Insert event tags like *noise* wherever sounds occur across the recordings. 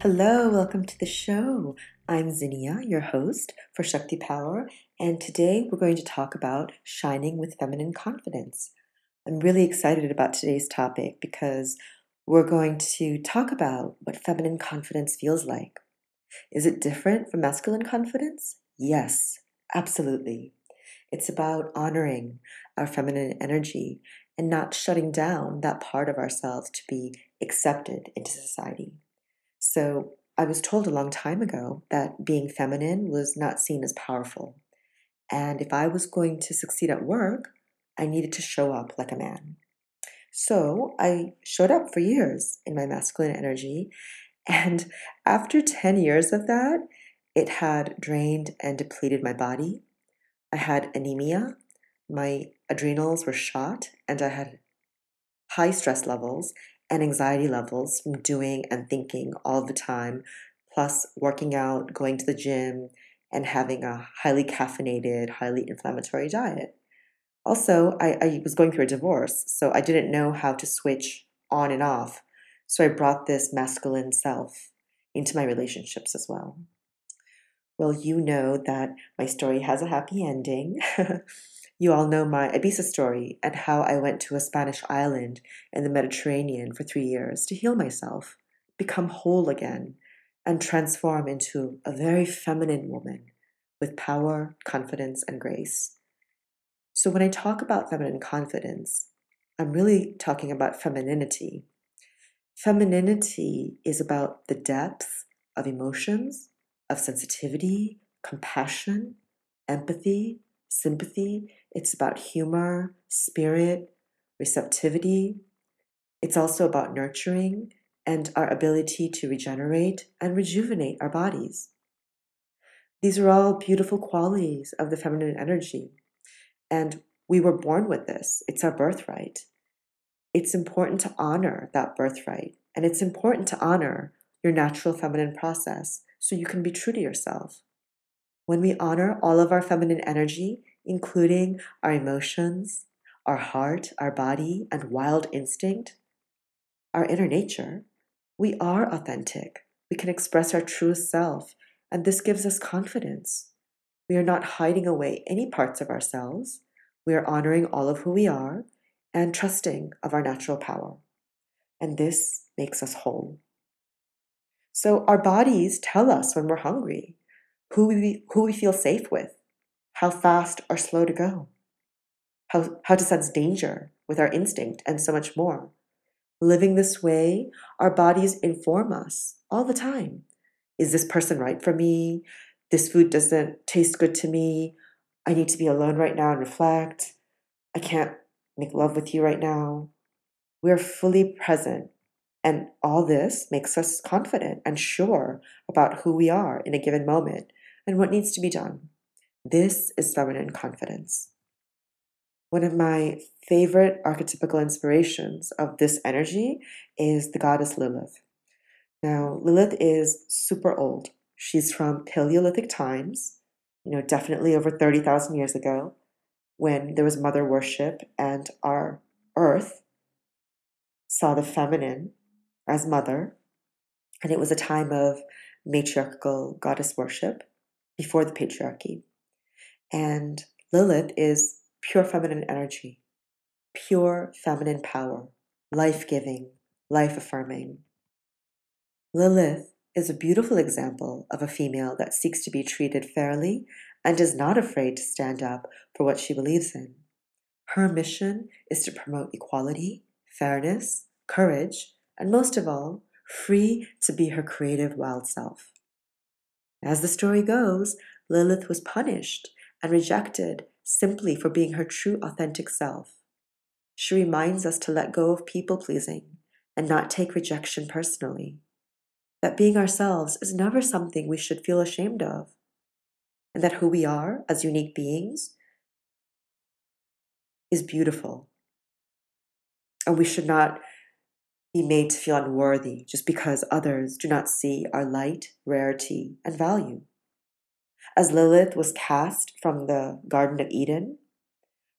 Hello, welcome to the show. I'm Zinnia, your host for Shakti Power, and today we're going to talk about shining with feminine confidence. I'm really excited about today's topic because we're going to talk about what feminine confidence feels like. Is it different from masculine confidence? Yes, absolutely. It's about honoring our feminine energy and not shutting down that part of ourselves to be accepted into society. So I was told a long time ago that being feminine was not seen as powerful. And if I was going to succeed at work, I needed to show up like a man. So I showed up for years in my masculine energy. *laughs* And after 10 years of that, it had drained and depleted my body. I had anemia, my adrenals were shot, and I had high stress levels and anxiety levels from doing and thinking all the time, plus working out, going to the gym, and having a highly caffeinated, highly inflammatory diet. Also, I, I was going through a divorce, so I didn't know how to switch on and off. So I brought this masculine self into my relationships as well. Well, you know that my story has a happy ending. *laughs* You all know my Ibiza story and how I went to a Spanish island in the Mediterranean for three years to heal myself, become whole again, and transform into a very feminine woman with power, confidence, and grace. So, when I talk about feminine confidence, I'm really talking about femininity. Femininity is about the depth of emotions, of sensitivity, compassion, empathy, sympathy, it's about humor, spirit, receptivity. It's also about nurturing and our ability to regenerate and rejuvenate our bodies. These are all beautiful qualities of the feminine energy. And we were born with this, it's our birthright. It's important to honor that birthright. And it's important to honor your natural feminine process so you can be true to yourself. When we honor all of our feminine energy, including our emotions, our heart, our body, and wild instinct, our inner nature, we are authentic. We can express our truest self, and this gives us confidence. We are not hiding away any parts of ourselves. We are honoring all of who we are and trusting of our natural power. And this makes us whole. So our bodies tell us when we're hungry, who we, who we feel safe with, how fast or slow to go, how, how to sense danger with our instinct, and so much more. Living this way, our bodies inform us all the time. Is this person right for me? This food doesn't taste good to me. I need to be alone right now and reflect. I can't make love with you right now. We're fully present. And all this makes us confident and sure about who we are in a given moment and what needs to be done. This is feminine confidence. One of my favorite archetypical inspirations of this energy is the goddess Lilith. Now, Lilith is super old. She's from Paleolithic times, you know, definitely over 30,000 years ago, when there was mother worship and our earth saw the feminine as mother. And it was a time of matriarchal goddess worship before the patriarchy. And Lilith is pure feminine energy, pure feminine power, life giving, life affirming. Lilith is a beautiful example of a female that seeks to be treated fairly and is not afraid to stand up for what she believes in. Her mission is to promote equality, fairness, courage, and most of all, free to be her creative wild self. As the story goes, Lilith was punished and rejected simply for being her true authentic self. She reminds us to let go of people pleasing and not take rejection personally. that being ourselves is never something we should feel ashamed of, and that who we are as unique beings is beautiful. And we should not be made to feel unworthy just because others do not see our light, rarity, and value. As Lilith was cast from the Garden of Eden,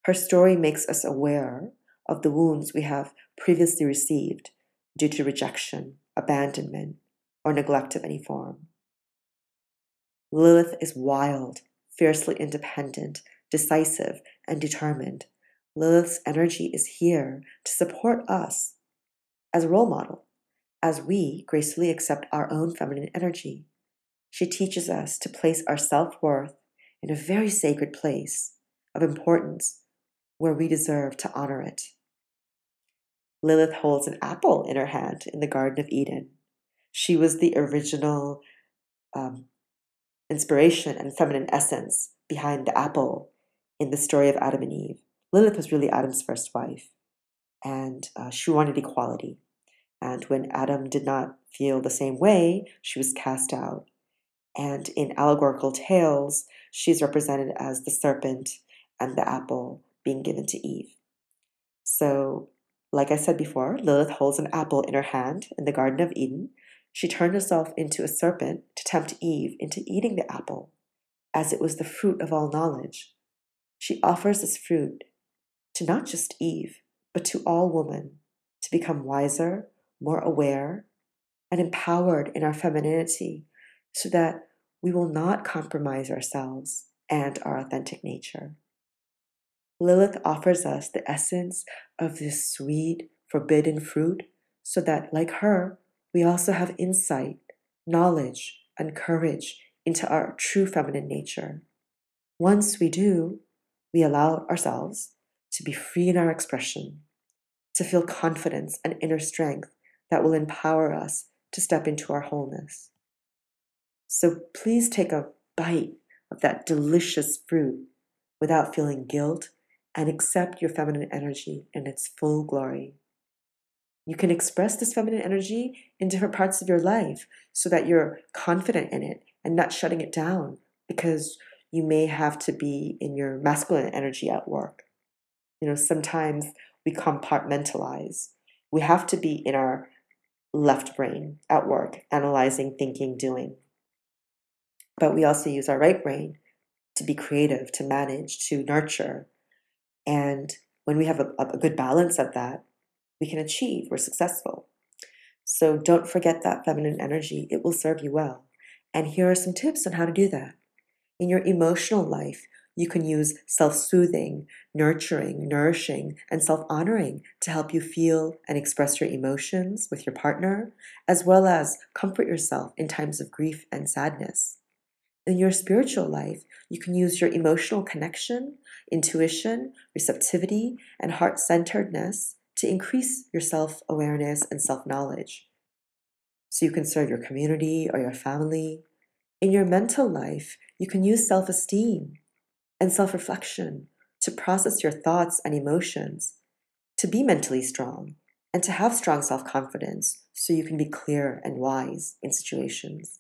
her story makes us aware of the wounds we have previously received due to rejection, abandonment, or neglect of any form. Lilith is wild, fiercely independent, decisive, and determined. Lilith's energy is here to support us as a role model as we gracefully accept our own feminine energy. She teaches us to place our self worth in a very sacred place of importance where we deserve to honor it. Lilith holds an apple in her hand in the Garden of Eden. She was the original um, inspiration and feminine essence behind the apple in the story of Adam and Eve. Lilith was really Adam's first wife, and uh, she wanted equality. And when Adam did not feel the same way, she was cast out. And in allegorical tales, she's represented as the serpent and the apple being given to Eve. So, like I said before, Lilith holds an apple in her hand in the Garden of Eden. She turned herself into a serpent to tempt Eve into eating the apple, as it was the fruit of all knowledge. She offers this fruit to not just Eve, but to all women to become wiser, more aware, and empowered in our femininity so that we will not compromise ourselves and our authentic nature. Lilith offers us the essence of this sweet, forbidden fruit so that, like her, we also have insight, knowledge, and courage into our true feminine nature. Once we do, we allow ourselves to be free in our expression, to feel confidence and inner strength that will empower us to step into our wholeness. So please take a bite of that delicious fruit without feeling guilt and accept your feminine energy in its full glory. You can express this feminine energy in different parts of your life so that you're confident in it and not shutting it down because you may have to be in your masculine energy at work. You know, sometimes we compartmentalize. We have to be in our left brain at work, analyzing, thinking, doing. But we also use our right brain to be creative, to manage, to nurture. And when we have a, a good balance of that, we can achieve, we're successful. So don't forget that feminine energy, it will serve you well. And here are some tips on how to do that. In your emotional life, you can use self soothing, nurturing, nourishing, and self honoring to help you feel and express your emotions with your partner, as well as comfort yourself in times of grief and sadness. In your spiritual life, you can use your emotional connection, intuition, receptivity, and heart centeredness to increase your self awareness and self knowledge. So you can serve your community or your family. In your mental life, you can use self esteem, and self reflection to process your thoughts and emotions, to be mentally strong, and to have strong self confidence so you can be clear and wise in situations.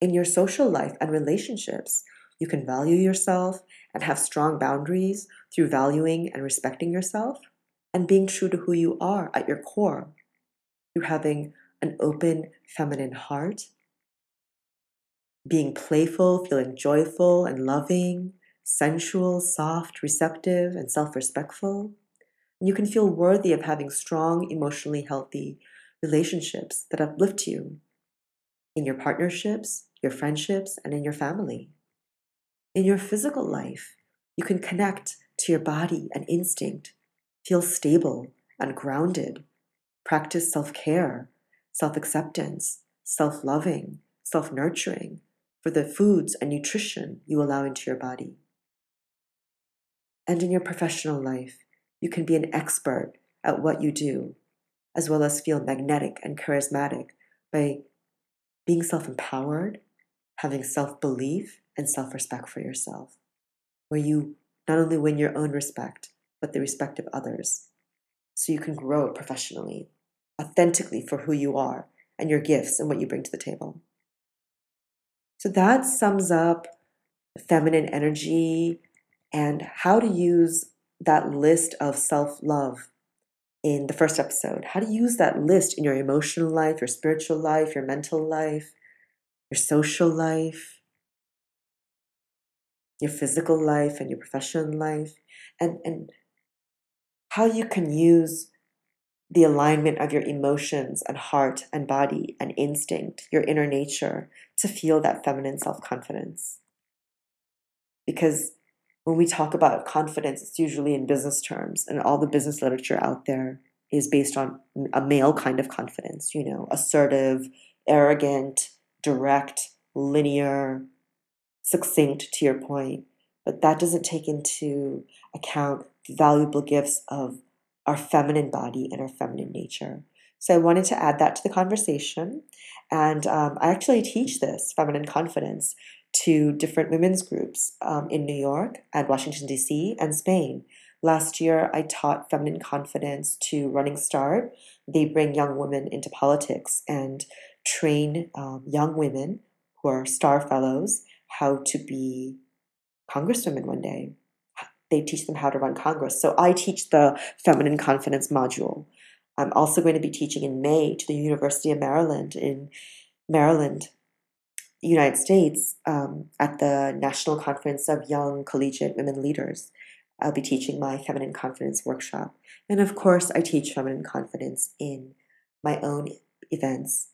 In your social life and relationships, you can value yourself and have strong boundaries through valuing and respecting yourself and being true to who you are at your core through having an open feminine heart being playful, feeling joyful and loving, sensual, soft, receptive, and self respectful. You can feel worthy of having strong, emotionally healthy relationships that uplift you in your partnerships, your friendships, and in your family. In your physical life, you can connect to your body and instinct, feel stable and grounded, practice self care, self acceptance, self loving, self nurturing, for the foods and nutrition you allow into your body. And in your professional life, you can be an expert at what you do, as well as feel magnetic and charismatic by being self empowered, having self belief, and self respect for yourself, where you not only win your own respect, but the respect of others. So you can grow professionally, authentically for who you are, and your gifts and what you bring to the table. So that sums up feminine energy and how to use that list of self love in the first episode. How to use that list in your emotional life, your spiritual life, your mental life, your social life, your physical life, and your professional life, and, and how you can use the alignment of your emotions and heart and body and instinct, your inner nature, to feel that feminine self confidence. Because when we talk about confidence, it's usually in business terms, and all the business literature out there is based on a male kind of confidence, you know, assertive, arrogant, direct, linear, succinct to your point. But that doesn't take into account the valuable gifts of our feminine body and our feminine nature. So I wanted to add that to the conversation. And um, I actually teach this feminine confidence to different women's groups um, in New York and Washington, D.C., and Spain. Last year, I taught feminine confidence to Running Start. They bring young women into politics and train um, young women who are star fellows how to be congresswomen one day they teach them how to run Congress. So I teach the feminine confidence module. I'm also going to be teaching in May to the University of Maryland in Maryland, United States, um, at the National Conference of Young Collegiate Women Leaders. I'll be teaching my feminine confidence workshop. And of course, I teach feminine confidence in my own events,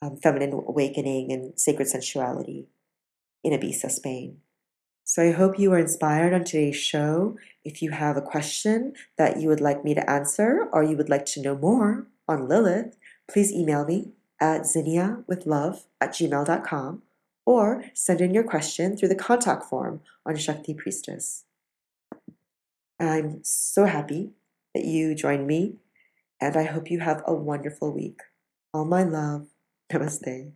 um, Feminine Awakening and Sacred Sensuality in Ibiza, Spain. So I hope you were inspired on today's show. If you have a question that you would like me to answer or you would like to know more on Lilith, please email me at zinniawithlove at gmail.com or send in your question through the contact form on Shakti Priestess. I'm so happy that you joined me, and I hope you have a wonderful week. All my love. Namaste.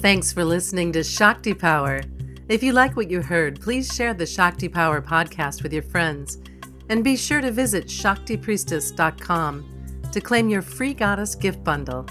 Thanks for listening to Shakti Power. If you like what you heard, please share the Shakti Power podcast with your friends. And be sure to visit ShaktiPriestess.com to claim your free goddess gift bundle.